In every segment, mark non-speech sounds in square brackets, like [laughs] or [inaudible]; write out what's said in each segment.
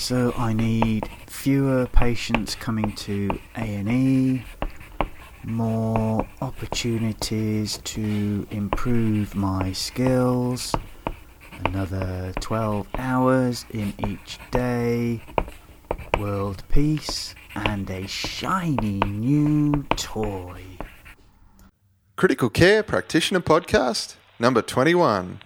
So I need fewer patients coming to A&E, more opportunities to improve my skills, another 12 hours in each day, world peace, and a shiny new toy. Critical Care Practitioner Podcast, number 21.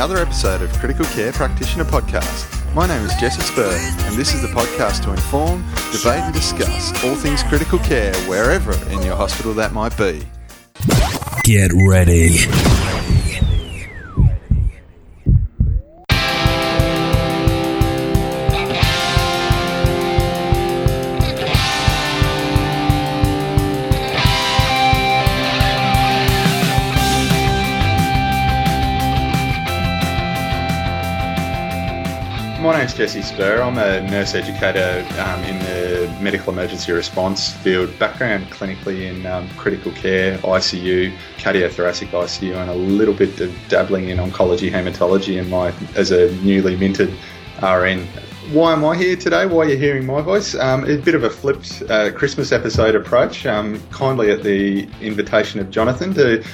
Another episode of Critical Care Practitioner Podcast. My name is Jesse Spurr, and this is the podcast to inform, debate, and discuss all things critical care wherever in your hospital that might be. Get ready. Jesse Spurr. I'm a nurse educator um, in the medical emergency response field, background clinically in um, critical care, ICU, cardiothoracic ICU, and a little bit of dabbling in oncology, hematology in my as a newly minted RN. Why am I here today? Why are you hearing my voice? Um, a bit of a flipped uh, Christmas episode approach, um, kindly at the invitation of Jonathan to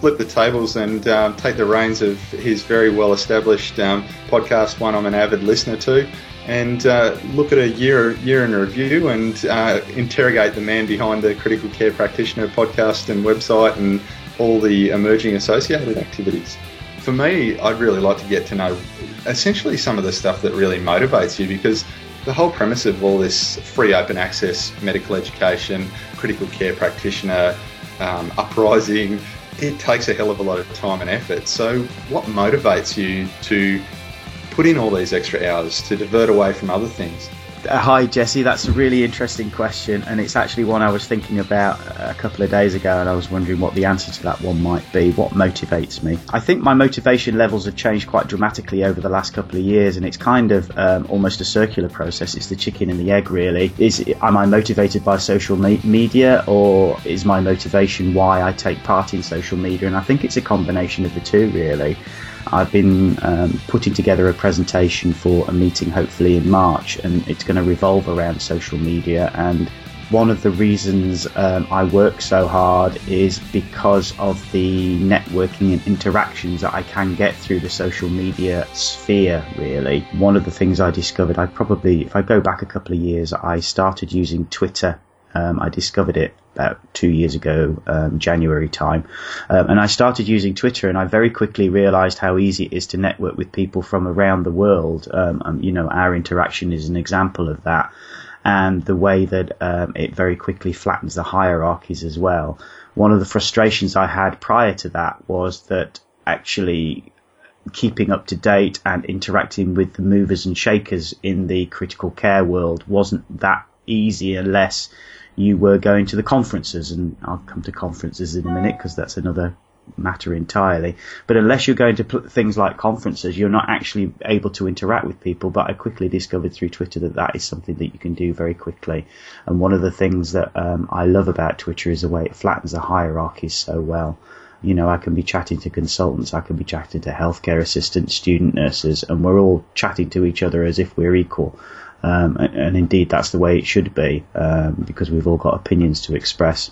flip the tables and um, take the reins of his very well established um, podcast, one I'm an avid listener to, and uh, look at a year year in review and uh, interrogate the man behind the Critical Care Practitioner podcast and website and all the emerging associated activities. For me, I'd really like to get to know essentially some of the stuff that really motivates you because the whole premise of all this free open access medical education, critical care practitioner um, uprising, it takes a hell of a lot of time and effort. So, what motivates you to put in all these extra hours to divert away from other things? Uh, hi, Jesse. That's a really interesting question, and it's actually one I was thinking about a couple of days ago, and I was wondering what the answer to that one might be. What motivates me? I think my motivation levels have changed quite dramatically over the last couple of years, and it's kind of um, almost a circular process. It's the chicken and the egg, really. Is am I motivated by social me- media, or is my motivation why I take part in social media? And I think it's a combination of the two, really. I've been um, putting together a presentation for a meeting hopefully in March, and it's going to revolve around social media. And one of the reasons um, I work so hard is because of the networking and interactions that I can get through the social media sphere, really. One of the things I discovered, I probably, if I go back a couple of years, I started using Twitter um, I discovered it about two years ago, um, January time, um, and I started using Twitter, and I very quickly realised how easy it is to network with people from around the world. Um, um, you know, our interaction is an example of that, and the way that um, it very quickly flattens the hierarchies as well. One of the frustrations I had prior to that was that actually keeping up to date and interacting with the movers and shakers in the critical care world wasn't that easy unless you were going to the conferences, and I'll come to conferences in a minute because that's another matter entirely. But unless you're going to pl- things like conferences, you're not actually able to interact with people. But I quickly discovered through Twitter that that is something that you can do very quickly. And one of the things that um, I love about Twitter is the way it flattens the hierarchies so well. You know, I can be chatting to consultants, I can be chatting to healthcare assistants, student nurses, and we're all chatting to each other as if we're equal. Um, and, and indeed, that's the way it should be um, because we've all got opinions to express.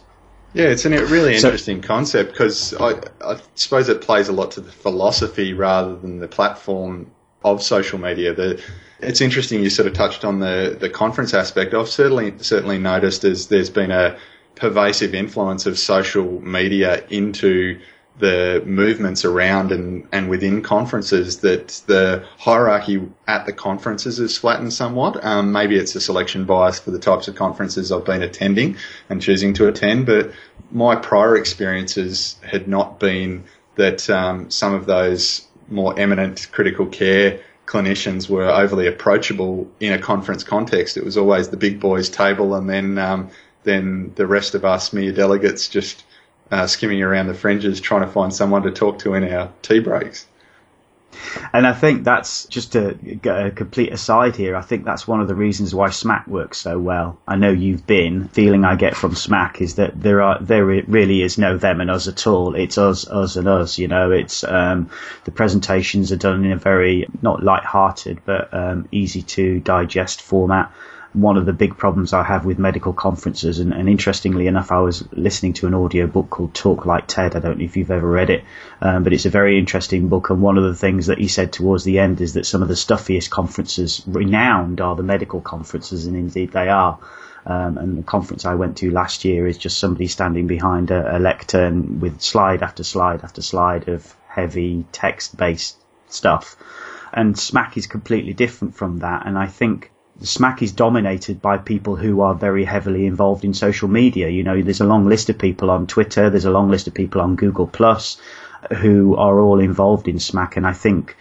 Yeah, it's a really So- interesting concept because I, I suppose it plays a lot to the philosophy rather than the platform of social media. The, it's interesting you sort of touched on the, the conference aspect. I've certainly certainly noticed as there's been a pervasive influence of social media into the movements around and, and within conferences that the hierarchy at the conferences is flattened somewhat. Um, maybe it's a selection bias for the types of conferences I've been attending and choosing to attend, but my prior experiences had not been that um, some of those more eminent critical care clinicians were overly approachable in a conference context. It was always the big boys table and then um, than the rest of us mere delegates just uh, skimming around the fringes trying to find someone to talk to in our tea breaks. And I think that's just a, a complete aside here. I think that's one of the reasons why SMAC works so well. I know you've been. Feeling I get from SMAC is that there are there really is no them and us at all. It's us, us and us. You know, it's um, the presentations are done in a very not light-hearted but um, easy to digest format one of the big problems I have with medical conferences. And, and, interestingly enough, I was listening to an audio book called Talk Like TED. I don't know if you've ever read it, um, but it's a very interesting book. And one of the things that he said towards the end is that some of the stuffiest conferences, renowned, are the medical conferences, and indeed they are. Um, and the conference I went to last year is just somebody standing behind a, a lectern with slide after slide after slide of heavy text based stuff. And SMAC is completely different from that. And I think SMAC is dominated by people who are very heavily involved in social media. You know, there's a long list of people on Twitter, there's a long list of people on Google Plus who are all involved in SMAC, and I think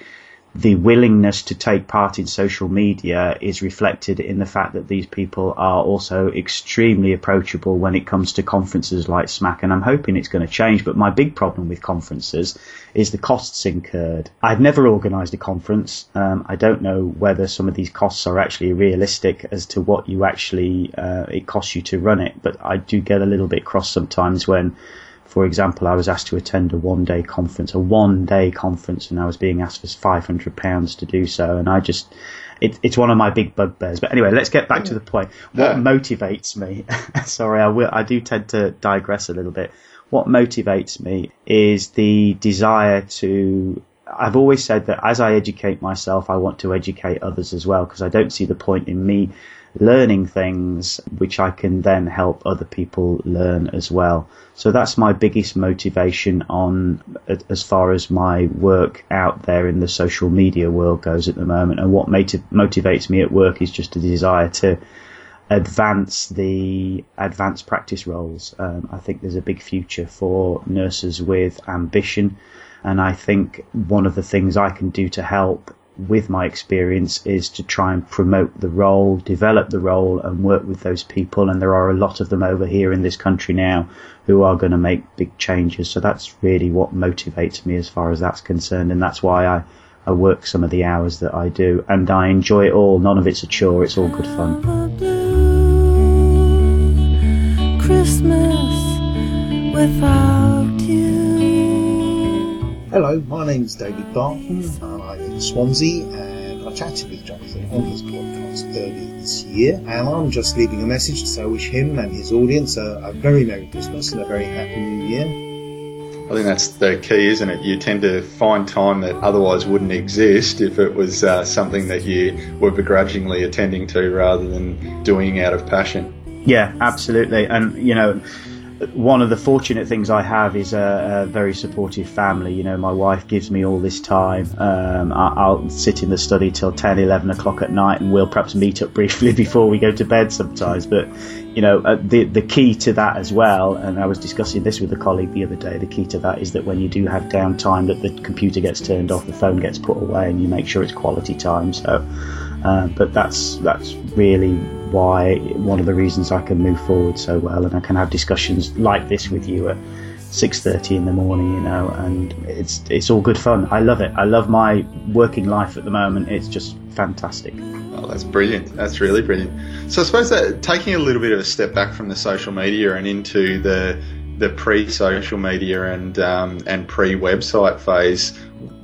the willingness to take part in social media is reflected in the fact that these people are also extremely approachable when it comes to conferences like SMAC, and I'm hoping it's going to change. But my big problem with conferences is the costs incurred. I've never organised a conference. Um, I don't know whether some of these costs are actually realistic as to what you actually uh, it costs you to run it, but I do get a little bit cross sometimes when for example, I was asked to attend a one day conference, a one day conference, and I was being asked for £500 to do so. And I just, it, it's one of my big bugbears. But anyway, let's get back to the point. What Yeah. motivates me, [laughs] sorry, I will, I do tend to digress a little bit. What motivates me is the desire to I've always said that as I educate myself, I want to educate others as well because I don't see the point in me learning things which I can then help other people learn as well. So that's my biggest motivation on as far as my work out there in the social media world goes at the moment. And what motiv- motivates me at work is just a desire to advance the advanced practice roles. Um, I think there's a big future for nurses with ambition, and I think one of the things I can do to help with my experience is to try and promote the role, develop the role, and work with those people. And there are a lot of them over here in this country now who are going to make big changes. So that's really what motivates me as far as that's concerned, and that's why I. I work some of the hours that I do, and I enjoy it all. None of it's a chore; it's all good fun. Christmas without you. Hello, my name's David Barton. and I'm in Swansea, and I chatted with Jonathan on his podcast earlier this year. And I'm just leaving a message to say I wish him and his audience a, a very Merry Christmas and a very Happy New Year. I think that's the key, isn't it? You tend to find time that otherwise wouldn't exist if it was uh, something that you were begrudgingly attending to rather than doing out of passion. Yeah, absolutely. And, you know, one of the fortunate things I have is a, a very supportive family. You know, my wife gives me all this time. Um, I, I'll sit in the study till 10, 11 o'clock at night and we'll perhaps meet up [laughs] briefly before we go to bed sometimes. But, you know, uh, the, the key to that as well, and I was discussing this with a colleague the other day, the key to that is that when you do have downtime that the computer gets turned off, the phone gets put away and you make sure it's quality time. So, uh, but that's that's really why one of the reasons I can move forward so well, and I can have discussions like this with you at six thirty in the morning, you know, and it's it's all good fun. I love it. I love my working life at the moment. It's just fantastic. Oh, that's brilliant. That's really brilliant. So I suppose that taking a little bit of a step back from the social media and into the the pre-social media and um, and pre-website phase,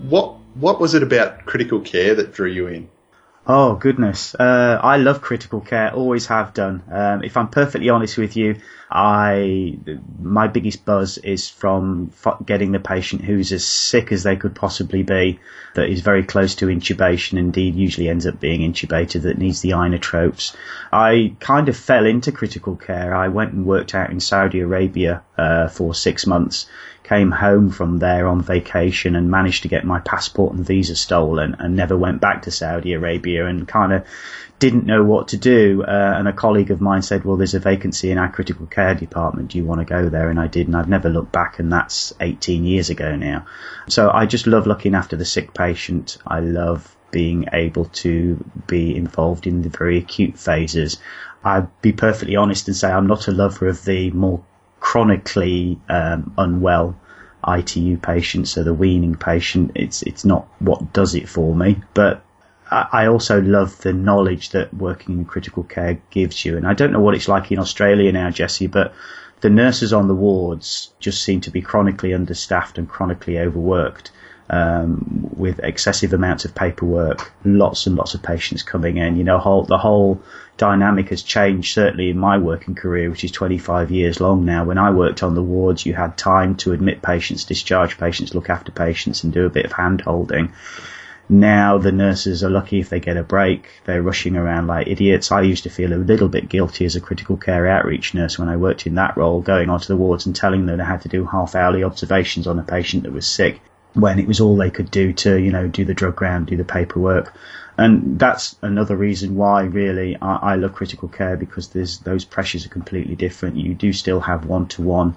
what what was it about critical care that drew you in? Oh goodness, uh, I love critical care. Always have done. Um, if I'm perfectly honest with you, I my biggest buzz is from getting the patient who's as sick as they could possibly be, that is very close to intubation. Indeed, usually ends up being intubated. That needs the inotropes. I kind of fell into critical care. I went and worked out in Saudi Arabia uh, for six months came home from there on vacation and managed to get my passport and visa stolen and never went back to Saudi Arabia and kind of didn't know what to do. Uh, and a colleague of mine said, well, there's a vacancy in our critical care department. Do you want to go there? And I did. And I've never looked back. And that's 18 years ago now. So I just love looking after the sick patient. I love being able to be involved in the very acute phases. I'd be perfectly honest and say I'm not a lover of the more chronically um, unwell ITU patient, so the weaning patient. It's it's not what does it for me, but I also love the knowledge that working in critical care gives you. And I don't know what it's like in Australia now, Jesse, but the nurses on the wards just seem to be chronically understaffed and chronically overworked um, with excessive amounts of paperwork, lots and lots of patients coming in. You know, whole, the whole dynamic has changed, certainly in my working career, which is 25 years long now. When I worked on the wards, you had time to admit patients, discharge patients, look after patients, and do a bit of hand holding. Now the nurses are lucky if they get a break. They're rushing around like idiots. I used to feel a little bit guilty as a critical care outreach nurse when I worked in that role, going onto the wards and telling them they had to do half hourly observations on a patient that was sick when it was all they could do to, you know, do the drug round, do the paperwork. And that's another reason why really I, I love critical care because there's those pressures are completely different. You do still have one to one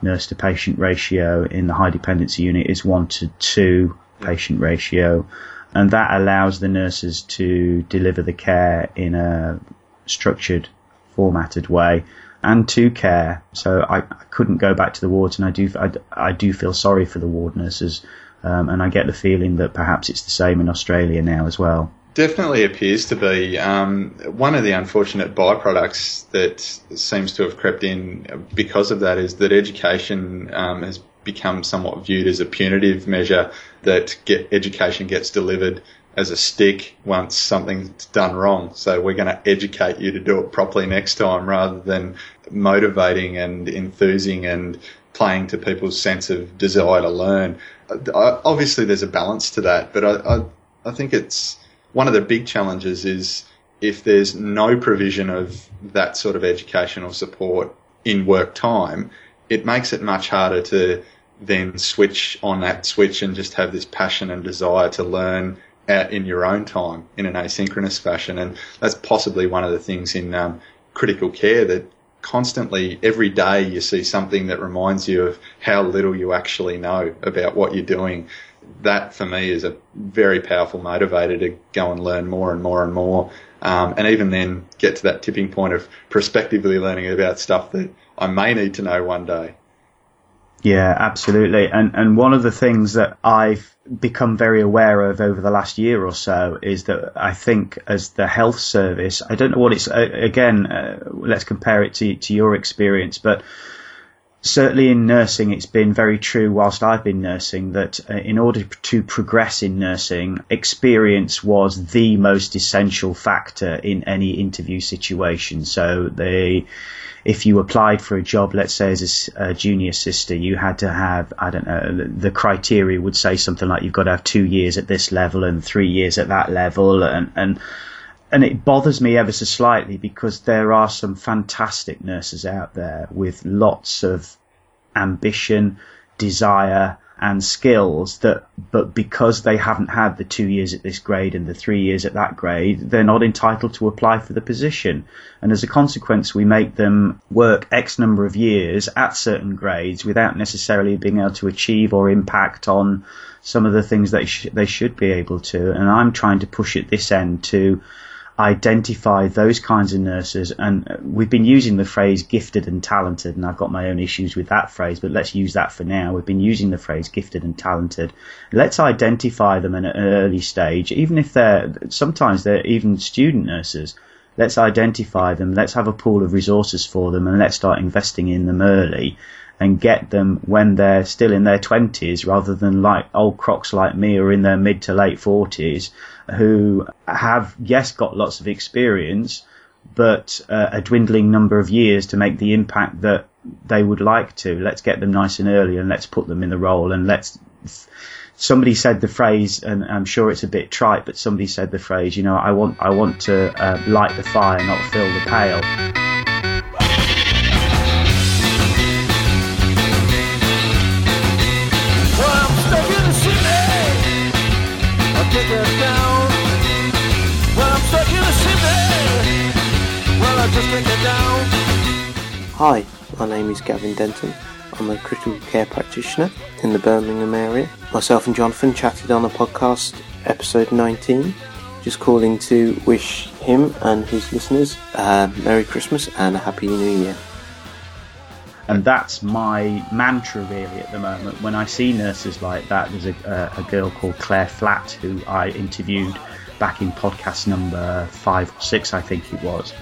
nurse to patient ratio in the high dependency unit is one to two patient ratio. And that allows the nurses to deliver the care in a structured, formatted way and to care. So I, I couldn't go back to the wards, and I do I, I do feel sorry for the ward nurses, um, and I get the feeling that perhaps it's the same in Australia now as well. Definitely appears to be. Um, one of the unfortunate byproducts that seems to have crept in because of that is that education um, has become somewhat viewed as a punitive measure that get, education gets delivered as a stick once something's done wrong. So we're going to educate you to do it properly next time rather than motivating and enthusing and playing to people's sense of desire to learn. Obviously, there's a balance to that, but I, I, I think it's one of the big challenges is if there's no provision of that sort of educational support in work time, it makes it much harder to then switch on that switch and just have this passion and desire to learn in your own time in an asynchronous fashion. And that's possibly one of the things in um, critical care that constantly, every day, you see something that reminds you of how little you actually know about what you're doing. That for me is a very powerful motivator to go and learn more and more and more. Um, and even then get to that tipping point of prospectively learning about stuff that I may need to know one day. Yeah, absolutely. And and one of the things that I've become very aware of over the last year or so is that I think as the health service, I don't know what it's again. Uh, let's compare it to to your experience, but certainly in nursing, it's been very true whilst I've been nursing that uh, in order to progress in nursing, experience was the most essential factor in any interview situation. So they if you applied for a job, let's say as a, a, junior sister, you had to have, I don't know, the, the, criteria would say something like you've got to have two years at this level and three years at that level. And, and, and it bothers me ever so slightly because there are some fantastic nurses out there with lots of ambition, desire, and skills that, but because they haven't had the two years at this grade and the three years at that grade, they're not entitled to apply for the position. And as a consequence, we make them work X number of years at certain grades without necessarily being able to achieve or impact on some of the things that sh- they should be able to. And I'm trying to push at this end to identify those kinds of nurses. And uh, we've been using the phrase gifted and talented, and I've got my own issues with that phrase, but let's use that for now. We've been using the phrase gifted and talented. Let's identify them at an early stage, even if they're sometimes they're even student nurses. Let's identify them. Let's have a pool of resources for them, and let's start investing in them early and get them when they're still in their 20s rather than like old crocs like me or in their mid to late 40s who have, yes, got lots of experience, but uh, a dwindling number of years to make the impact that they would like to. Let's get them nice and early and let's put them in the role and let's. Somebody said the phrase, and I'm sure it's a bit trite, but somebody said the phrase, you know, I want, I want to uh, light the fire, not fill the pail. Hi, my name is Gavin Denton. I'm a critical care practitioner in the Birmingham area. Myself and Jonathan chatted on a podcast, episode 19, Just calling to wish him and his listeners a Merry Christmas and a Happy New Year. And that's my mantra really at the moment. When I see nurses like that, there's a, a girl called Claire Flatt who I interviewed back in podcast number five or six, I think it was.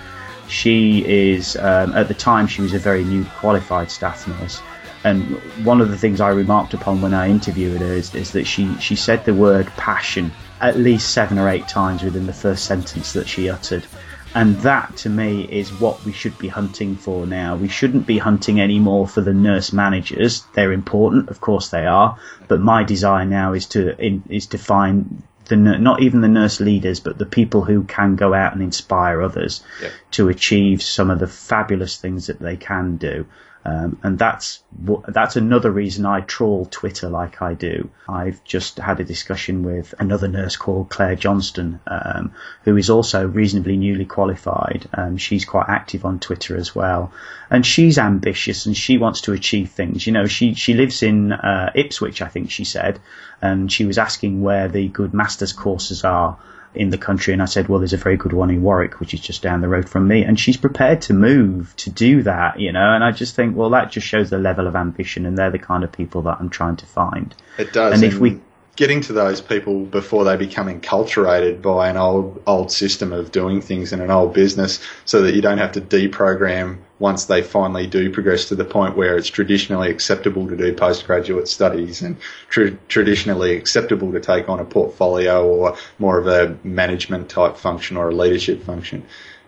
She is, um, at the time, she was a very new qualified staff nurse. And one of the things I remarked upon when I interviewed her is, is that she, she said the word passion at least seven or eight times within the first sentence that she uttered. And that to me is what we should be hunting for now. We shouldn't be hunting anymore for the nurse managers. They're important, of course they are, but my desire now is to in, is to find the not even the nurse leaders, but the people who can go out and inspire others Yep. to achieve some of the fabulous things that they can do. Um, and that's that's another reason I trawl Twitter like I do. I've just had a discussion with another nurse called Claire Johnston, um, who is also reasonably newly qualified. Um, she's quite active on Twitter as well, and she's ambitious and she wants to achieve things. You know, she she lives in uh, Ipswich, I think she said, and she was asking where the good masters courses are in the country and I said, well, there's a very good one in Warwick, which is just down the road from me. And she's prepared to move to do that, you know, and I just think, well, that just shows the level of ambition and they're the kind of people that I'm trying to find. It does. And if we- getting to those people before they become enculturated by an old old system of doing things in an old business, so that you don't have to deprogram once they finally do progress to the point where it's traditionally acceptable to do postgraduate studies and tr- traditionally acceptable to take on a portfolio or more of a management type function or a leadership function.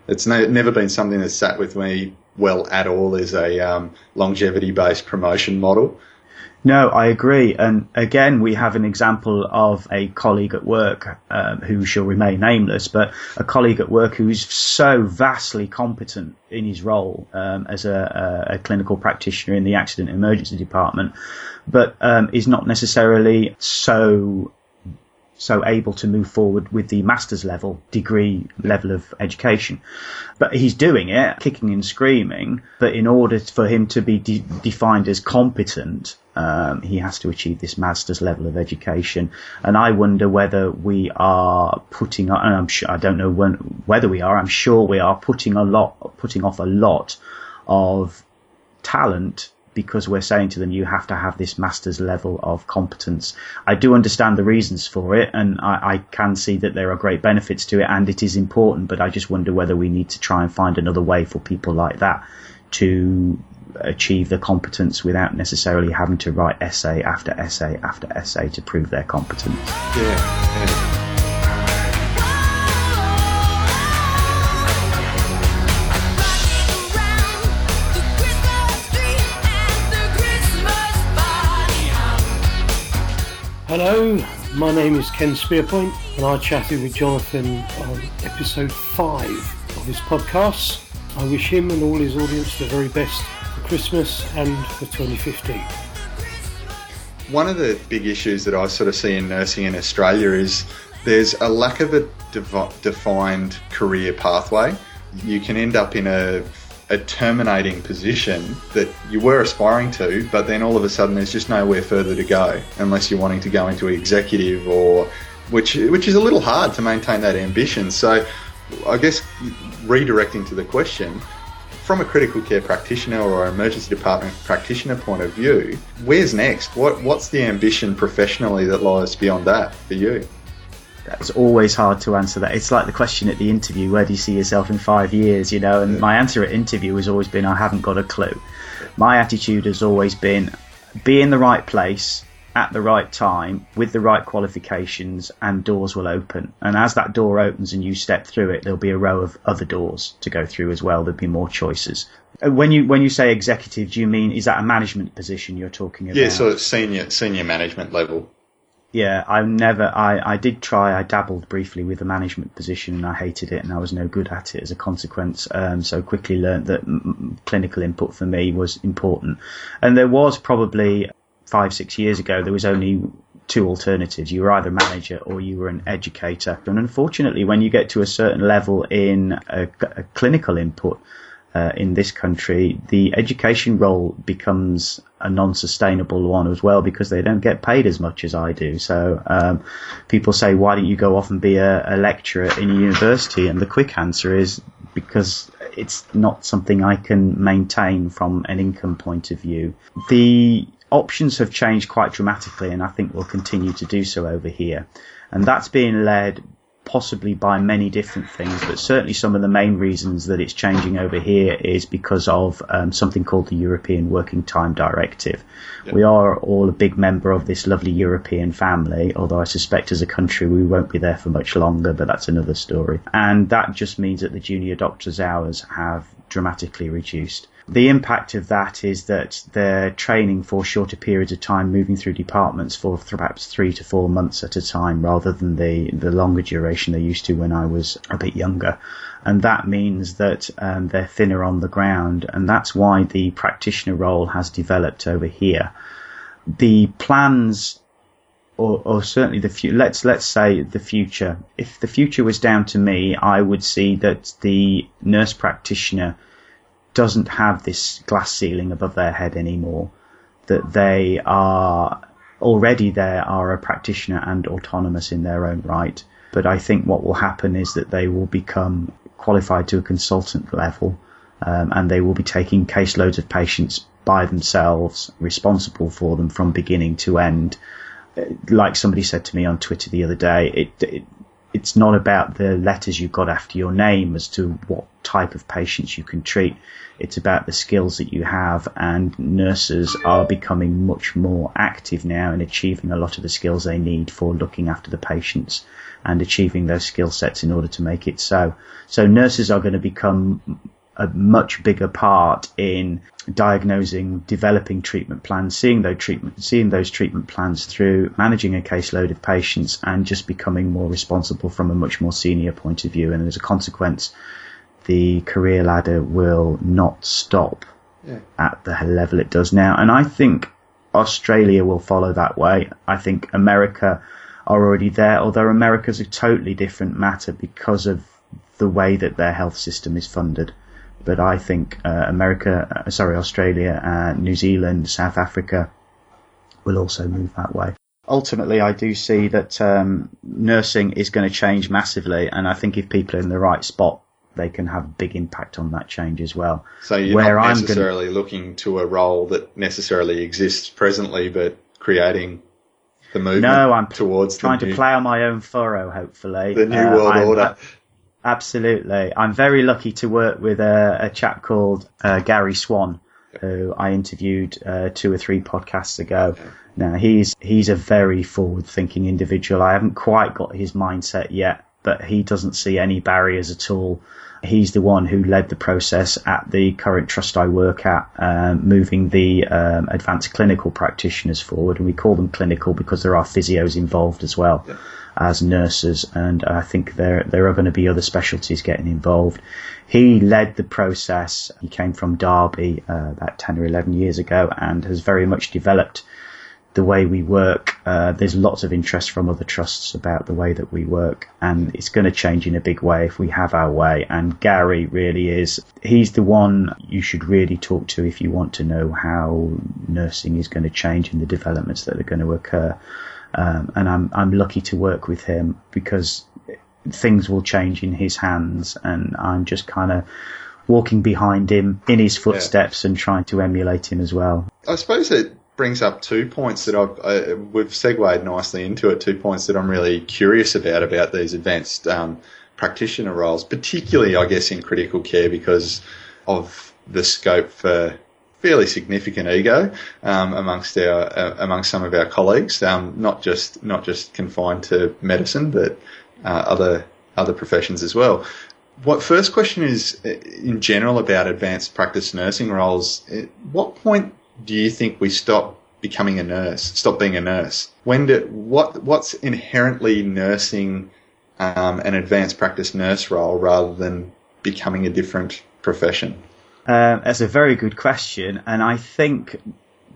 It's ne- never been something that's sat with me well at all as a um, longevity based promotion model. No, I agree. And again, we have an example of a colleague at work um, who shall remain nameless, but a colleague at work who's so vastly competent in his role um, as a, a, clinical practitioner in the accident emergency department, but um, is not necessarily so so able to move forward with the master's level degree level of education. But he's doing it, kicking and screaming. But in order for him to be de- defined as competent, um, he has to achieve this master's level of education. And I wonder whether we are putting, and I'm sure, I don't know when, whether we are, I'm sure we are putting a lot, putting off a lot of talent because we're saying to them you have to have this master's level of competence. I do understand the reasons for it and I, I, can see that there are great benefits to it and it is important, but I just wonder whether we need to try and find another way for people like that to achieve the competence without necessarily having to write essay after essay after essay to prove their competence. Yeah, yeah. Hello, my name is Ken Spearpoint, and I chatted with Jonathan on episode 5 of his podcast. I wish him and all his audience the very best for Christmas and for 2015. One of the big issues that I sort of see in nursing in Australia is there's a lack of a defined career pathway. You can end up in a a terminating position that you were aspiring to, but then all of a sudden there's just nowhere further to go unless you're wanting to go into executive or which which is a little hard to maintain that ambition. So I guess redirecting to the question, from a critical care practitioner or an emergency department practitioner point of view, where's next? What what's the ambition professionally that lies beyond that for you? That's always hard to answer that. It's like the question at the interview, where do you see yourself in five years, you know? And my answer at interview has always been, I haven't got a clue. My attitude has always been, be in the right place at the right time with the right qualifications and doors will open. And as that door opens and you step through it, there'll be a row of other doors to go through as well. There'll be more choices. Uh, When you, when you say executive, do you mean, is that a management position you're talking about? Yeah, sort of senior senior management level. Yeah, I never. I, I did try. I dabbled briefly with a management position, and I hated it, and I was no good at it as a consequence. Um, so quickly learned that mm, clinical input for me was important, and there was probably five, six years ago. There was only two alternatives. You were either a manager or you were an educator. And unfortunately, when you get to a certain level in a, a clinical input, uh, in this country, the education role becomes a non-sustainable one as well because they don't get paid as much as I do. So um, people say, why don't you go off and be a, a lecturer in a university? And the quick answer is because it's not something I can maintain from an income point of view. The options have changed quite dramatically, and I think will continue to do so over here. And that's being led possibly by many different things, but certainly some of the main reasons that it's changing over here is because of um, something called the European Working Time Directive. Yep. We are all a big member of this lovely European family, although I suspect as a country we won't be there for much longer, but that's another story. And that just means that the junior doctor's hours have dramatically reduced. The impact of that is that they're training for shorter periods of time, moving through departments for perhaps three to four months at a time, rather than the, the longer duration they used to when I was a bit younger. And that means that um, they're thinner on the ground, and that's why the practitioner role has developed over here. The plans or, or, certainly the fu- let's let's say the future. If the future was down to me, I would see that the nurse practitioner doesn't have this glass ceiling above their head anymore. That they are already there are a practitioner and autonomous in their own right. But I think what will happen is that they will become qualified to a consultant level, um, and they will be taking caseloads of patients by themselves, responsible for them from beginning to end. Like somebody said to me on Twitter the other day, it, it it's not about the letters you've got after your name as to what type of patients you can treat. It's about the skills that you have, and nurses are becoming much more active now in achieving a lot of the skills they need for looking after the patients and achieving those skill sets in order to make it so. So nurses are going to become a much bigger part in diagnosing, developing treatment plans, seeing those treatment, seeing those treatment plans through, managing a caseload of patients, and just becoming more responsible from a much more senior point of view. And as a consequence, the career ladder will not stop yeah. at the level it does now. And I think Australia will follow that way. I think America are already there, although America's a totally different matter because of the way that their health system is funded but I think uh, America, uh, sorry, Australia, uh, New Zealand, South Africa will also move that way. Ultimately, I do see that um, nursing is going to change massively, and I think if people are in the right spot, they can have a big impact on that change as well. So you're Where not necessarily gonna... looking to a role that necessarily exists presently, but creating the movement no, I'm towards trying to plough my own furrow. Hopefully, the new uh, world I'm, order. Absolutely. I'm very lucky to work with a, a chap called uh, Gary Swan, who I interviewed uh, two or three podcasts ago. Now he's he's a very forward-thinking individual. I haven't quite got his mindset yet, but he doesn't see any barriers at all. He's the one who led the process at the current trust I work at, um, moving the um, advanced clinical practitioners forward, and we call them clinical because there are physios involved as well. Yeah as nurses, and I think there there are going to be other specialties getting involved. He led the process. He came from Derby uh, about ten or eleven years ago, and has very much developed the way we work. Uh, there's lots of interest from other trusts about the way that we work, and it's going to change in a big way if we have our way. And Gary really is, he's the one you should really talk to if you want to know how nursing is going to change and the developments that are going to occur. Um, and I'm I'm lucky to work with him because things will change in his hands, and I'm just kind of walking behind him in his footsteps yeah. and trying to emulate him as well. I suppose it brings up two points that I've uh, we've segued nicely into it. Two points that I'm really curious about about these advanced um, practitioner roles, particularly I guess in critical care because of the scope for fairly significant ego um, amongst our uh, amongst some of our colleagues, um, not just not just confined to medicine, but uh, other other professions as well. What first question is uh, in general about advanced practice nursing roles? At what point do you think we stop becoming a nurse, stop being a nurse? When do what what's inherently nursing um, an advanced practice nurse role rather than becoming a different profession? Um, that's a very good question, and I think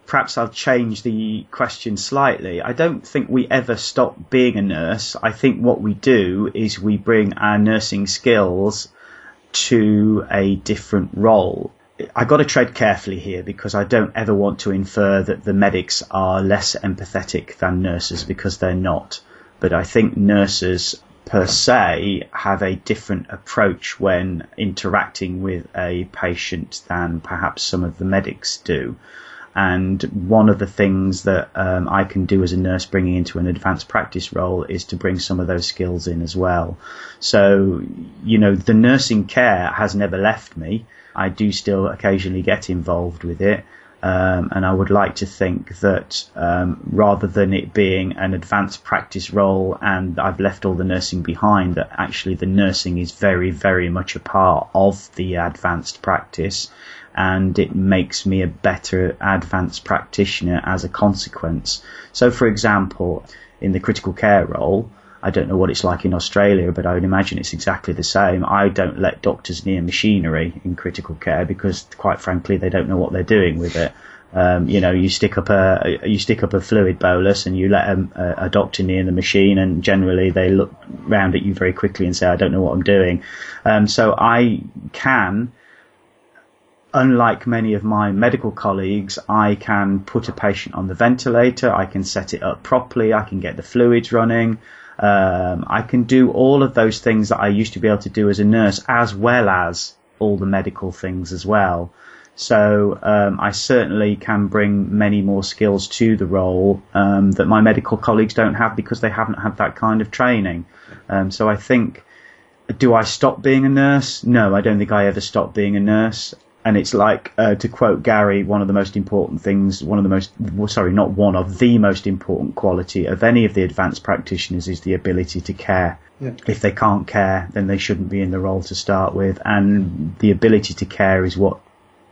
perhaps I'll change the question slightly. I don't think we ever stop being a nurse. I think what we do is we bring our nursing skills to a different role. I got to tread carefully here because I don't ever want to infer that the medics are less empathetic than nurses because they're not. But I think nurses per se have a different approach when interacting with a patient than perhaps some of the medics do. And one of the things that um, I can do as a nurse bringing into an advanced practice role is to bring some of those skills in as well. So, you know, the nursing care has never left me. I do still occasionally get involved with it. Um, and I would like to think that um, rather than it being an advanced practice role and I've left all the nursing behind, that actually the nursing is very, very much a part of the advanced practice and it makes me a better advanced practitioner as a consequence. So, for example, in the critical care role, I don't know what it's like in Australia, but I would imagine it's exactly the same. I don't let doctors near machinery in critical care because, quite frankly, they don't know what they're doing with it. Um, you know, you stick up a you stick up a fluid bolus and you let a, a, doctor near the machine, and generally they look round at you very quickly and say, "I don't know what I'm doing." Um, so I can unlike many of my medical colleagues, I can put a patient on the ventilator, I can set it up properly, I can get the fluids running, um, I can do all of those things that I used to be able to do as a nurse, as well as all the medical things as well. So um, I certainly can bring many more skills to the role um, that my medical colleagues don't have because they haven't had that kind of training. Um, so I think, do I stop being a nurse? No, I don't think I ever stop being a nurse and it's like uh, to quote Gary, one of the most important things, one of the most, well, sorry, not one of the most important quality of any of the advanced practitioners is the ability to care. Yeah. If they can't care, then they shouldn't be in the role to start with, and the ability to care is what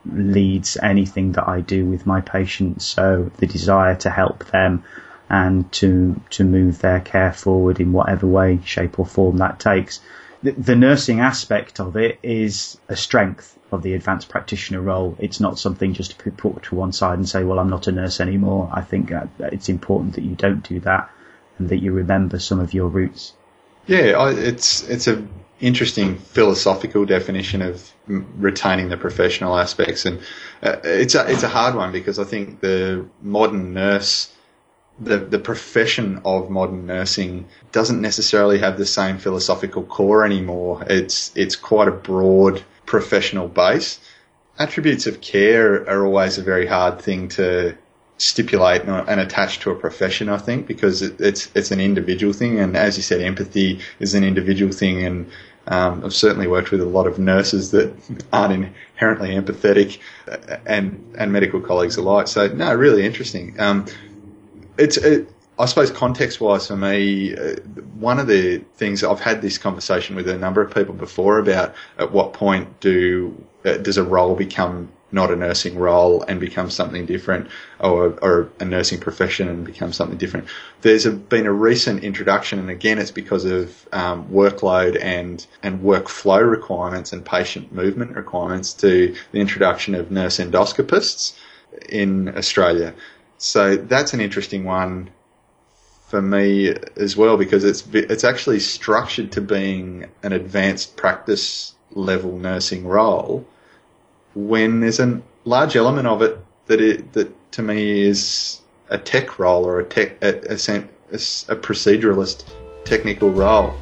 leads anything that I do with my patients. So the desire to help them and to to move their care forward in whatever way, shape, or form that takes. The, the nursing aspect of it is a strength of the advanced practitioner role. It's not something just to put to one side and say, well, I'm not a nurse anymore. I think it's important that you don't do that and that you remember some of your roots. Yeah, it's it's a interesting philosophical definition of retaining the professional aspects, and uh, it's a it's a hard one because I think the modern nurse. The, the profession of modern nursing doesn't necessarily have the same philosophical core anymore. It's it's quite a broad professional base. Attributes of care are always a very hard thing to stipulate and attach to a profession, I think, because it's it's an individual thing, and as you said, empathy is an individual thing, and um, I've certainly worked with a lot of nurses that aren't inherently empathetic, and and medical colleagues alike. So no, really interesting. Um, it's it, I suppose context wise for me, uh, one of the things I've had this conversation with a number of people before about at what point do uh, does a role become not a nursing role and become something different, or, or a nursing profession and become something different. There's a, been a recent introduction, and again, it's because of um, workload and and workflow requirements and patient movement requirements to the introduction of nurse endoscopists in Australia. So that's an interesting one for me as well because it's it's actually structured to being an advanced practice level nursing role when there's a large element of it that it that to me is a tech role or a tech a, a, a proceduralist technical role.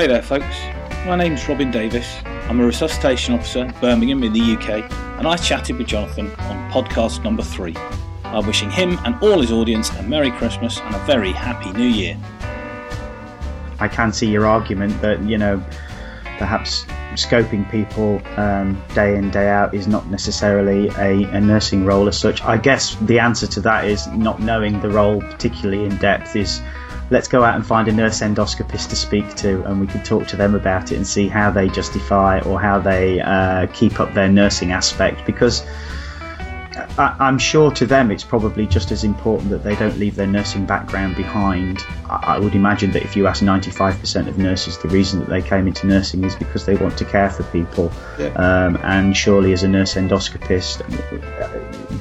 Hey there, folks. My name's Robin Davis. I'm a resuscitation officer, Birmingham in the UK, and I chatted with Jonathan on podcast number three. I'm wishing him and all his audience a Merry Christmas and a very Happy New Year. I can see your argument that, you know, perhaps scoping people um, day in, day out is not necessarily a, a, nursing role as such. I guess the answer to that is not knowing the role particularly in depth is let's go out and find a nurse endoscopist to speak to, and we can talk to them about it and see how they justify or how they uh, keep up their nursing aspect. Because I, I'm sure to them it's probably just as important that they don't leave their nursing background behind. I, I would imagine that if you ask 95% of nurses, the reason that they came into nursing is because they want to care for people. Yeah. Um, and surely, as a nurse endoscopist,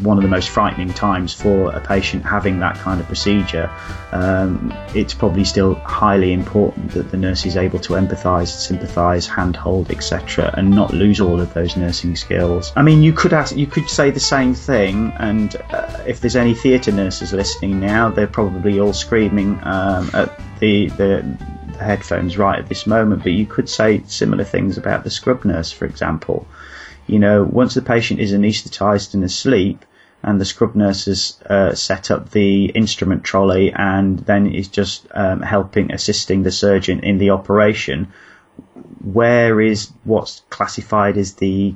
one of the most frightening times for a patient having that kind of procedure, um, it's probably still highly important that the nurse is able to empathise, sympathise, handhold, etc., and not lose all of those nursing skills. I mean, you could ask, you could say the same thing, and uh, if there's any theatre nurses listening now, they're probably all screaming um, at the the the headphones right at this moment, but you could say similar things about the scrub nurse, for example. You know, once the patient is anaesthetised and asleep, and the scrub nurse has uh, set up the instrument trolley and then is just um, helping, assisting the surgeon in the operation, where is what's classified as the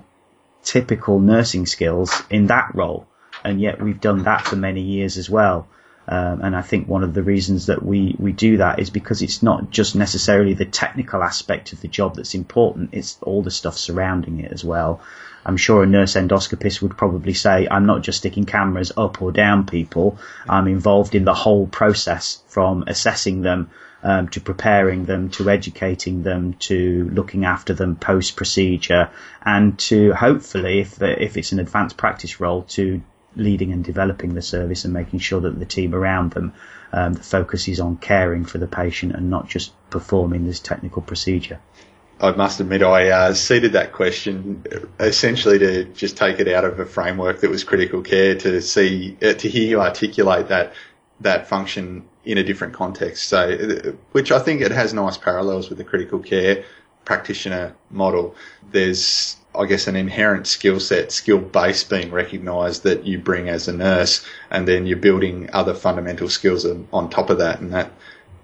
typical nursing skills in that role? And yet we've done that for many years as well. Um, and I think one of the reasons that we, we do that is because it's not just necessarily the technical aspect of the job that's important, it's all the stuff surrounding it as well. I'm sure a nurse endoscopist would probably say, I'm not just sticking cameras up or down people, I'm involved in the whole process from assessing them um, to preparing them, to educating them, to looking after them post procedure, and to hopefully, if, the, if it's an advanced practice role, to leading and developing the service and making sure that the team around them, um, the focus is on caring for the patient and not just performing this technical procedure. I must admit, I uh, seeded that question essentially to just take it out of a framework that was critical care to see uh, to hear you articulate that that function in a different context. So, uh, which I think it has nice parallels with the critical care practitioner model. There's I guess an inherent skill set, skill base being recognised that you bring as a nurse, and then you're building other fundamental skills on top of that, and that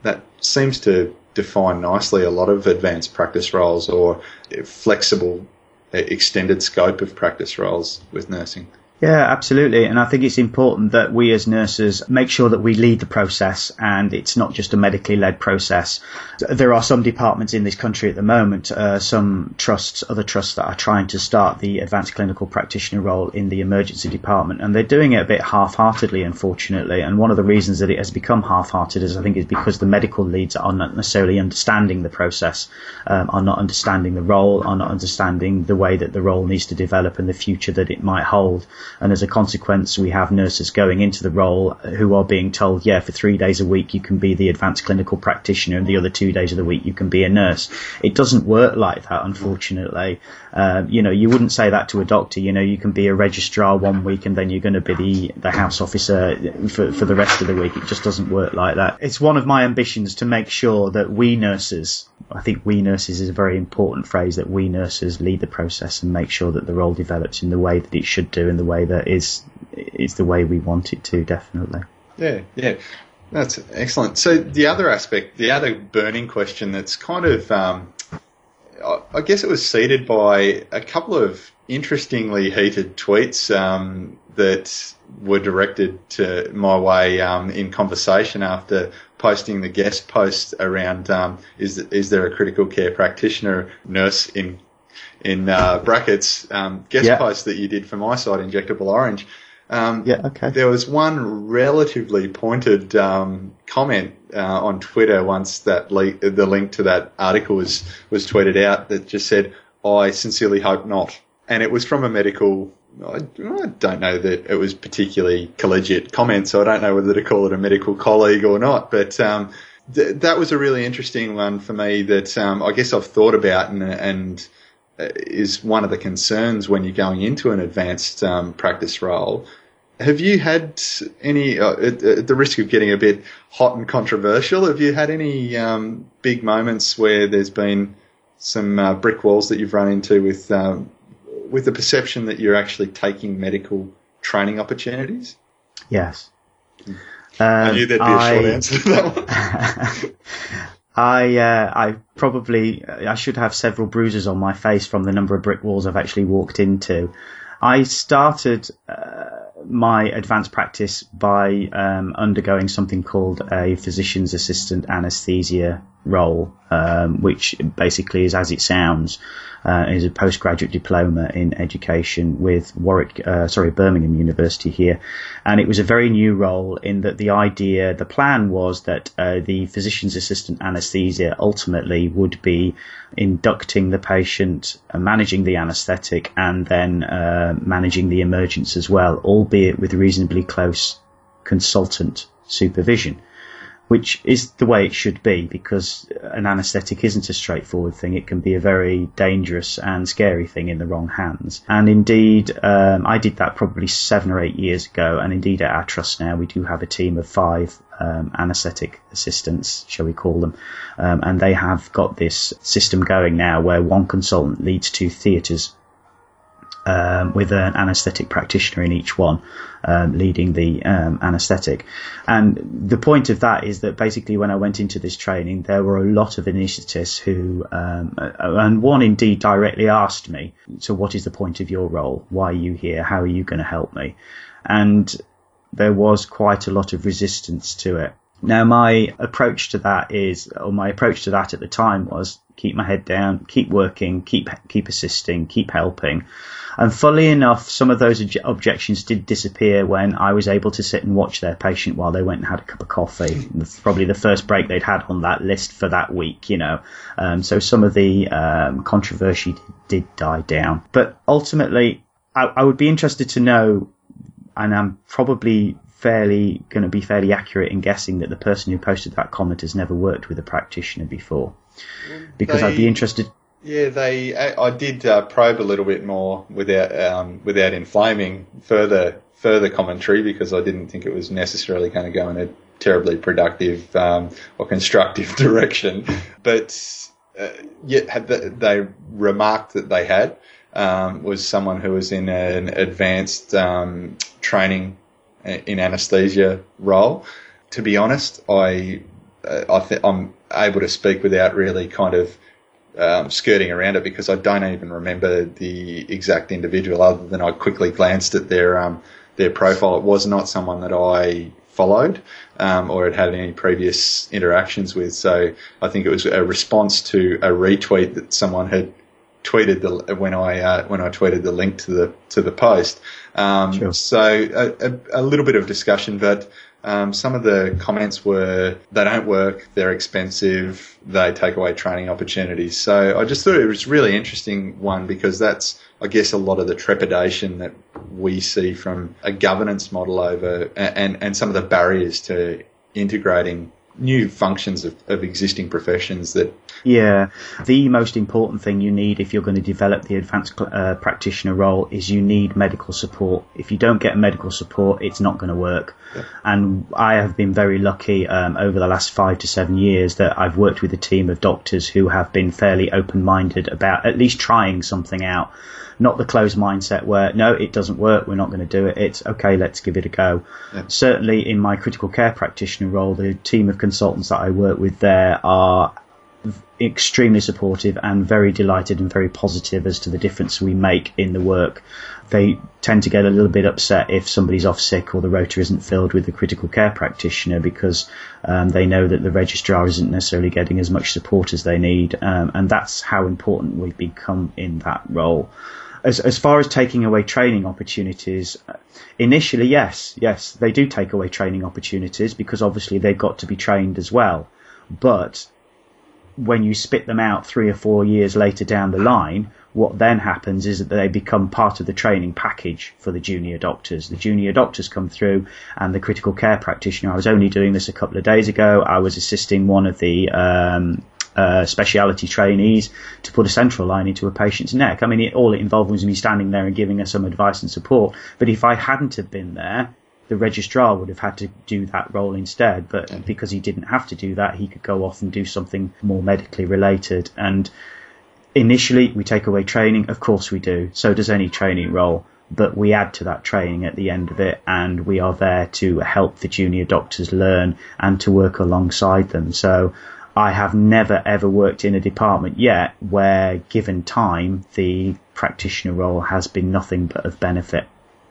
that seems to define nicely a lot of advanced practice roles or flexible, extended scope of practice roles with nursing. Yeah, absolutely. And I think it's important that we as nurses make sure that we lead the process and it's not just a medically led process. There are some departments in this country at the moment, uh, some trusts, other trusts that are trying to start the advanced clinical practitioner role in the emergency department and they're doing it a bit half-heartedly, unfortunately. And one of the reasons that it has become half-hearted is I think is because the medical leads are not necessarily understanding the process, um, are not understanding the role, are not understanding the way that the role needs to develop and the future that it might hold and as a consequence, we have nurses going into the role who are being told, yeah, for three days a week you can be the advanced clinical practitioner, and the other two days of the week you can be a nurse. It doesn't work like that, unfortunately. Um, you know, you wouldn't say that to a doctor. You know, you can be a registrar one week and then you're going to be the, the house officer for, for the rest of the week. It just doesn't work like that. It's one of my ambitions to make sure that we nurses, I think we nurses is a very important phrase, that we nurses lead the process and make sure that the role develops in the way that it should do, in the way that is is the way we want it to, definitely. Yeah, yeah. That's excellent. So the other aspect, the other burning question that's kind of um, I guess it was seeded by a couple of interestingly heated tweets um, that were directed to my way um, in conversation after posting the guest post around um, is is there a critical care practitioner nurse in in uh, brackets um, guest Yeah. post that you did for my site injectable orange. Um, Yeah, okay. there was one relatively pointed um, comment uh, on Twitter once that le- the link to that article was was tweeted out that just said, "I sincerely hope not," and it was from a medical. I, don't know that it was particularly collegiate comment, so I don't know whether to call it a medical colleague or not. But um, th- that was a really interesting one for me that um, I guess I've thought about and, and uh, is one of the concerns when you're going into an advanced um, practice role. Have you had any, uh, at, at the risk of getting a bit hot and controversial, have you had any um, big moments where there's been some uh, brick walls that you've run into with um, with the perception that you're actually taking medical training opportunities? Yes. I Um, knew there'd be a short answer to that one. [laughs] I uh, I probably I should have several bruises on my face from the number of brick walls I've actually walked into. I started uh, my advanced practice by um, undergoing something called a physician's assistant anesthesia role, um, which basically is as it sounds, uh, is a postgraduate diploma in education with Warwick, uh, sorry, Birmingham University here, and it was a very new role in that the idea, the plan was that uh, the physician's assistant anesthesia ultimately would be inducting the patient, uh, managing the anaesthetic, and then uh, managing the emergence as well, albeit with reasonably close consultant supervision which is the way it should be because an anaesthetic isn't a straightforward thing. It can be a very dangerous and scary thing in the wrong hands. And indeed, um, I did that probably seven or eight years ago. And indeed, at our trust now, we do have a team of five um, anaesthetic assistants, shall we call them. Um, and they have got this system going now where one consultant leads two theatres um, with an anaesthetic practitioner in each one, um, leading the um, anaesthetic. And the point of that is that basically, when I went into this training, there were a lot of anaesthetists who, um, and one indeed directly asked me, "So, what is the point of your role? Why are you here? How are you going to help me?" And there was quite a lot of resistance to it. Now, my approach to that is, or my approach to that at the time was keep my head down, keep working, keep keep assisting, keep helping. And fully enough, some of those objections did disappear when I was able to sit and watch their patient while they went and had a cup of coffee. Probably the first break they'd had on that list for that week, you know. Um, so some of the um, controversy did die down. But ultimately, I, I would be interested to know, and I'm probably fairly going to be fairly accurate in guessing that the person who posted that comment has never worked with a practitioner before. Because they, I'd be interested. Yeah, they. I, I did uh, probe a little bit more without um, without inflaming further further commentary because I didn't think it was necessarily going to go in a terribly productive um, or constructive [laughs] direction. But uh, yet the, they remarked that they had um, was someone who was in an advanced um, training in anaesthesia role. To be honest, I uh, I I'm able to speak without really kind of um, skirting around it because I don't even remember the exact individual other than I quickly glanced at their um, their profile. It was not someone that I followed um, or had had any previous interactions with. So I think it was a response to a retweet that someone had tweeted the when I uh, when I tweeted the link to the to the post. Um, sure. So a, a, a, little bit of discussion, but um, some of the comments were they don't work, they're expensive, they take away training opportunities. So I just thought it was really interesting one because that's I guess a lot of the trepidation that we see from a governance model over and and some of the barriers to integrating new functions of, of existing professions that yeah. The most important thing you need if you're going to develop the advanced uh, practitioner role is you need medical support. If you don't get medical support it's not going to work. Yeah. and i have been very lucky um, over the last five to seven years that i've worked with a team of doctors who have been fairly open-minded about at least trying something out not the closed mindset where no, it doesn't work, we're not going to do it. It's okay, let's give it a go. Yeah. Certainly, in my critical care practitioner role, the team of consultants that I work with there are extremely supportive and very delighted and very positive as to the difference we make in the work. They tend to get a little bit upset if somebody's off sick or the rota isn't filled with the critical care practitioner because um, they know that the registrar isn't necessarily getting as much support as they need, um, and that's how important we've become in that role as as far as taking away training opportunities, initially, yes, yes, they do take away training opportunities because obviously they've got to be trained as well. But when you spit them out three or four years later down the line, what then happens is that they become part of the training package for the junior doctors. The junior doctors come through, and the critical care practitioner. I was only doing this a couple of days ago. I was assisting one of the um, uh, speciality trainees to put a central line into a patient's neck. I mean, it, all it involved was me standing there and giving her some advice and support. But if I hadn't have been there, the registrar would have had to do that role instead. But because he didn't have to do that, he could go off and do something more medically related. And initially, we take away training. Of course, we do. So does any training role. But we add to that training at the end of it, and we are there to help the junior doctors learn and to work alongside them. So I have never ever worked in a department yet where, given time, the practitioner role has been nothing but of benefit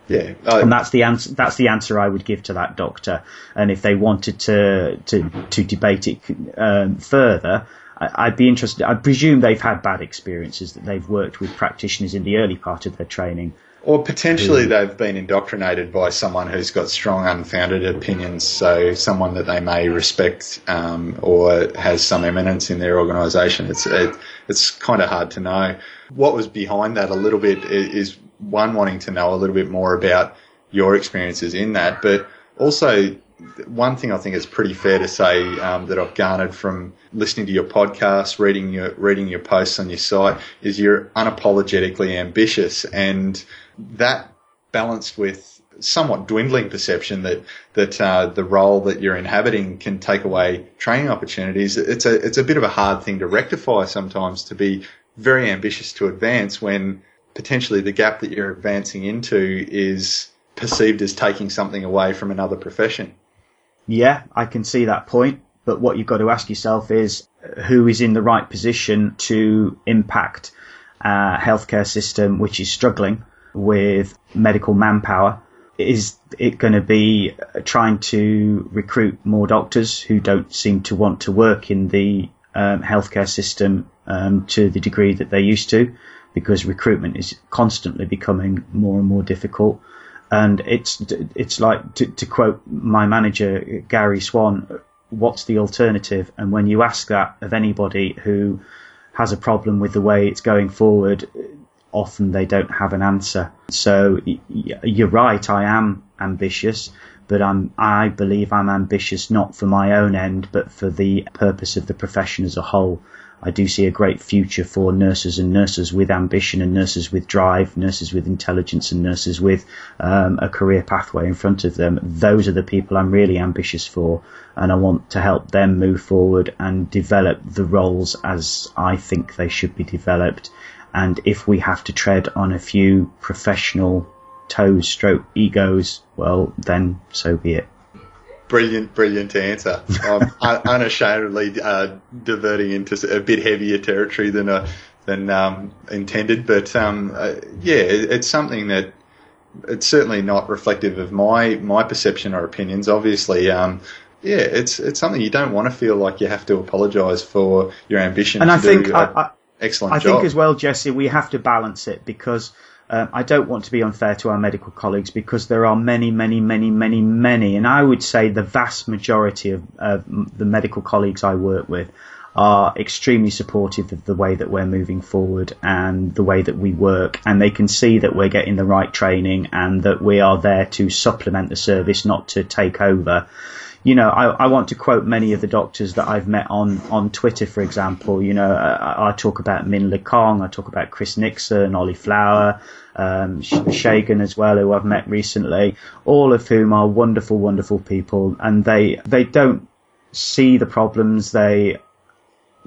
Yeah, I- and that's the answer. That's the answer I would give to that doctor. And if they wanted to to to debate it um, further, I, I'd be interested. I presume they've had bad experiences that they've worked with practitioners in the early part of their training. Or potentially they've been indoctrinated by someone who's got strong, unfounded opinions. So someone that they may respect um, or has some eminence in their organisation. It's it, it's kind of hard to know. What was behind that a little bit is one wanting to know a little bit more about your experiences in that, but also one thing I think is pretty fair to say um, that I've garnered from listening to your podcast, reading your reading your posts on your site, is you're unapologetically ambitious, and that balanced with somewhat dwindling perception that that uh, the role that you're inhabiting can take away training opportunities. It's a it's a bit of a hard thing to rectify sometimes to be very ambitious to advance when potentially the gap that you're advancing into is perceived as taking something away from another profession. Yeah, I can see that point. But what you've got to ask yourself is uh, who is in the right position to impact a healthcare system which is struggling with medical manpower. Is it going to be trying to recruit more doctors who don't seem to want to work in the um, healthcare system um, to the degree that they used to? Because recruitment is constantly becoming more and more difficult and it's it's like to, to quote my manager Gary Swan, what's the alternative? And when you ask that of anybody who has a problem with the way it's going forward, often they don't have an answer. So you're right, I am ambitious, but I'm I believe I'm ambitious not for my own end, but for the purpose of the profession as a whole. I do see a great future for nurses and nurses with ambition and nurses with drive, nurses with intelligence and nurses with um, a career pathway in front of them. Those are the people I'm really ambitious for, and I want to help them move forward and develop the roles as I think they should be developed. And if we have to tread on a few professional toes, stroke egos, well, then so be it. Brilliant, brilliant answer. [laughs] I'm unashamedly uh, diverting into a bit heavier territory than uh, than um, intended, but um, uh, yeah, it, it's something that it's certainly not reflective of my my perception or opinions. Obviously, um, yeah, it's it's something you don't want to feel like you have to apologise for your ambition. And I think do I, a I, excellent I job. think as well, Jesse, we have to balance it because um, I don't want to be unfair to our medical colleagues because there are many, many, many, many, many, and I would say the vast majority of, of the medical colleagues I work with are extremely supportive of the way that we're moving forward and the way that we work and they can see that we're getting the right training and that we are there to supplement the service not to take over you know, I, I want to quote many of the doctors that I've met on, on Twitter, for example. You know, I, I talk about Minh Le Cong, I talk about Chris Nickson, Ollie Flower, um, Shagan as well, who I've met recently, all of whom are wonderful, wonderful people, and they they don't see the problems. They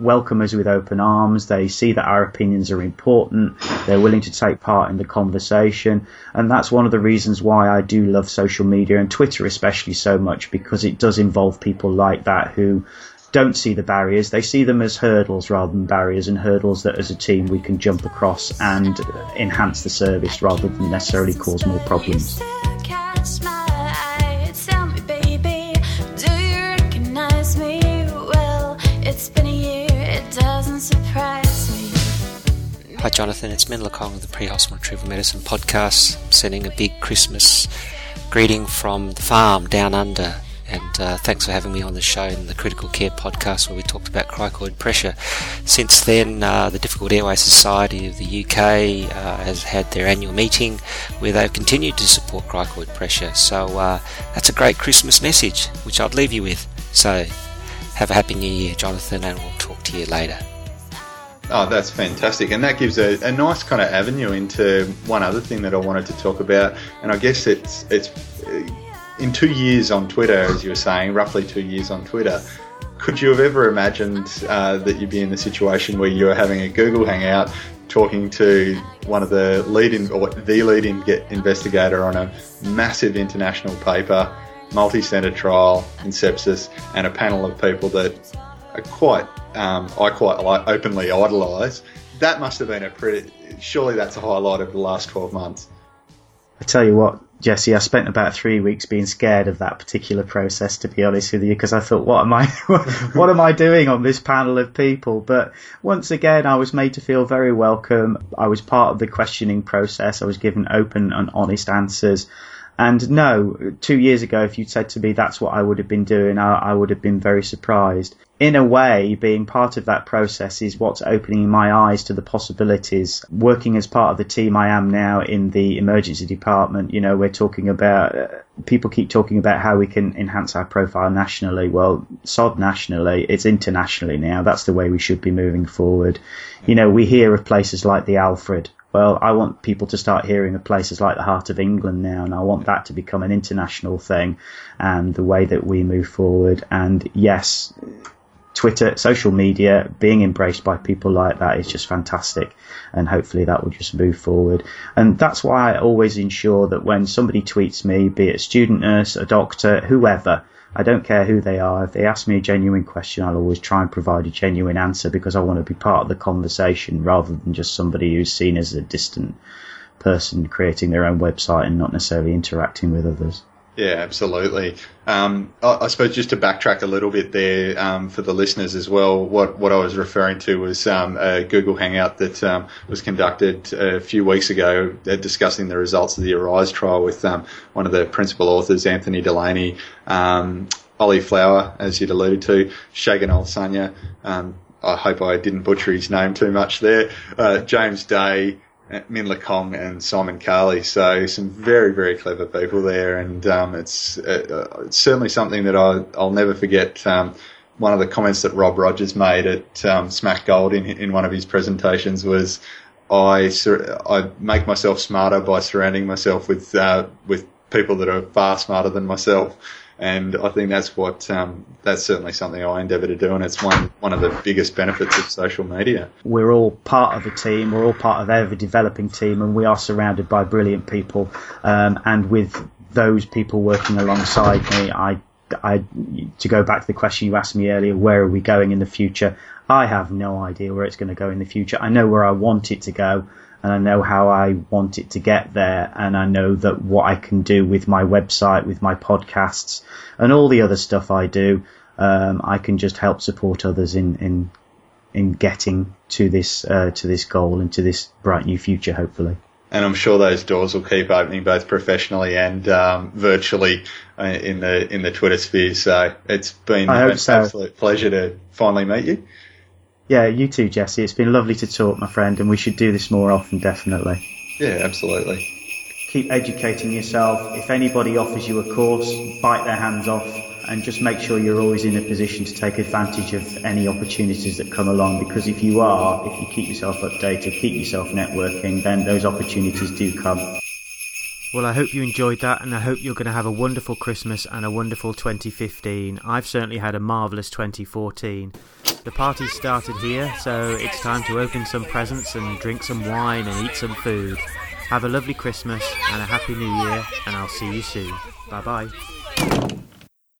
welcome us with open arms. They see that our opinions are important. They're willing to take part in the conversation. And that's one of the reasons why I do love social media and Twitter especially so much because it does involve people like that who don't see the barriers. They see them as hurdles rather than barriers and hurdles that as a team we can jump across and enhance the service rather than necessarily cause more problems. Hi, Jonathan. It's Minh Le Cong of the Pre Hospital Retrieval Medicine podcast. I'm sending a big Christmas greeting from the farm down under. And uh, thanks for having me on the show in the Critical Care podcast where we talked about cricoid pressure. Since then, uh, the Difficult Airway Society of the UK uh, has had their annual meeting where they've continued to support cricoid pressure. So uh, that's a great Christmas message, which I'd leave you with. So have a happy new year, Jonathan, and we'll talk to you later. Oh, that's fantastic. And that gives a, a nice kind of avenue into one other thing that I wanted to talk about. And I guess it's, it's uh, in two years on Twitter, as you were saying, roughly two years on Twitter, could you have ever imagined uh, that you'd be in the situation where you were having a Google Hangout talking to one of the lead in, or the lead in get investigator on a massive international paper, multi-center trial in sepsis, and a panel of people that quite, um, I quite openly idolise. That must have been a pretty. Surely that's a highlight of the last twelve months. I tell you what, Jesse, I spent about three weeks being scared of that particular process, to be honest with you, because I thought, what am I, [laughs] what am I doing on this panel of people? But once again, I was made to feel very welcome. I was part of the questioning process. I was given open and honest answers. And no, two years ago, if you'd said to me that's what I would have been doing, I, I, would have been very surprised. In a way, being part of that process is what's opening my eyes to the possibilities. Working as part of the team I am now in the emergency department, you know, we're talking about, uh, people keep talking about how we can enhance our profile nationally. Well, sod nationally, it's internationally now. That's the way we should be moving forward. You know, we hear of places like the Alfred, well, I want people to start hearing of places like the Heart of England now, and I want that to become an international thing and the way that we move forward. And yes, Twitter, social media, being embraced by people like that is just fantastic. And hopefully that will just move forward. And that's why I always ensure that when somebody tweets me, be it a student nurse, a doctor, whoever, I don't care who they are. If they ask me a genuine question, I'll always try and provide a genuine answer because I want to be part of the conversation rather than just somebody who's seen as a distant person creating their own website and not necessarily interacting with others. Yeah, absolutely. Um, I, I, suppose just to backtrack a little bit there um, for the listeners as well, what, what I was referring to was um, a Google Hangout that um, was conducted a few weeks ago uh, discussing the results of the Arise trial with um, one of the principal authors, Anthony Delaney, um, Ollie Flower, as you'd alluded to, Shagan Olusanya. I hope I didn't butcher his name too much there. Uh, James Day, Minh Le Cong and Simon Carley. So some very, very clever people there, and um, it's, uh, uh, it's certainly something that I, will never forget. Um, one of the comments that Rob Rogers made at um, SMACC Gold in, in one of his presentations was, "I I make myself smarter by surrounding myself with uh, with people that are far smarter than myself." And I think that's what um, that's certainly something I endeavour to do, and it's one one of the biggest benefits of social media. We're all part of a team. We're all part of every developing team, and we are surrounded by brilliant people. Um, and with those people working alongside me, I, I to go back to the question you asked me earlier, where are we going in the future? I have no idea where it's going to go in the future. I know where I want it to go and I know how I want it to get there, and I know that what I can do with my website, with my podcasts, and all the other stuff I do, um, I can just help support others in in in getting to this uh, to this goal and to this bright new future, hopefully. And I'm sure those doors will keep opening both professionally and um, virtually uh, in the in the Twitter sphere. So it's been an so. absolute pleasure to finally meet you. Yeah, you too, Jesse. It's been lovely to talk, my friend, and we should do this more often, definitely. Yeah, absolutely. Keep educating yourself. If anybody offers you a course, bite their hands off and just make sure you're always in a position to take advantage of any opportunities that come along because if you are, if you keep yourself updated, keep yourself networking, then those opportunities do come. Well, I hope you enjoyed that, and I hope you're going to have a wonderful Christmas and a wonderful 2015. I've certainly had a marvellous 2014. The party started here, so it's time to open some presents and drink some wine and eat some food. Have a lovely Christmas and a happy new year, and I'll see you soon. Bye bye.